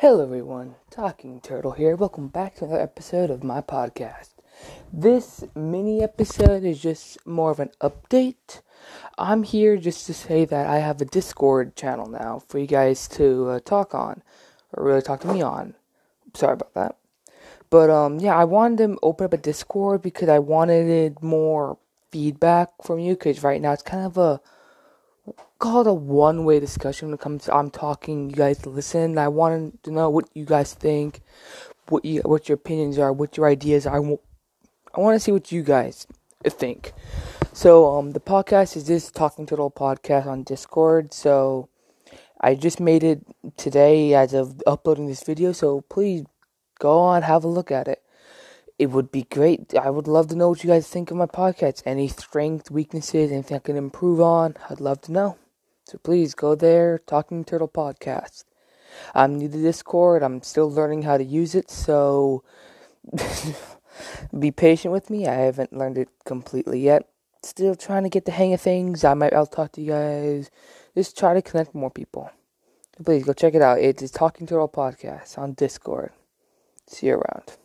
Hello, everyone. Talking Turtle here. Welcome back to another episode of my podcast. This mini episode is just more of an update. I'm here just to say that I have a Discord channel now for you guys to uh, talk on, or really talk to me on. Sorry about that. But um, yeah, I wanted to open up a Discord because I wanted more feedback from you. Because right now it's kind of a call it a one way discussion when it comes to I'm talking, you guys listen. I wanted to know what you guys think, what you what your opinions are, what your ideas are. I, want to see what you guys think. So um the podcast is this Talking Turtle podcast on Discord. So I just made it today as of uploading this video, so please go on, have a look at it. It would be great. I would love to know what you guys think of my podcast. Any strengths, weaknesses, anything I can improve on, I'd love to know. So please go there, Talking Turtle Podcast. I'm new to Discord. I'm still learning how to use it, so be patient with me. I haven't learned it completely yet. Still trying to get the hang of things. I might I'll talk to you guys. Just try to connect more people. Please go check it out. It is Talking Turtle Podcast on Discord. See you around.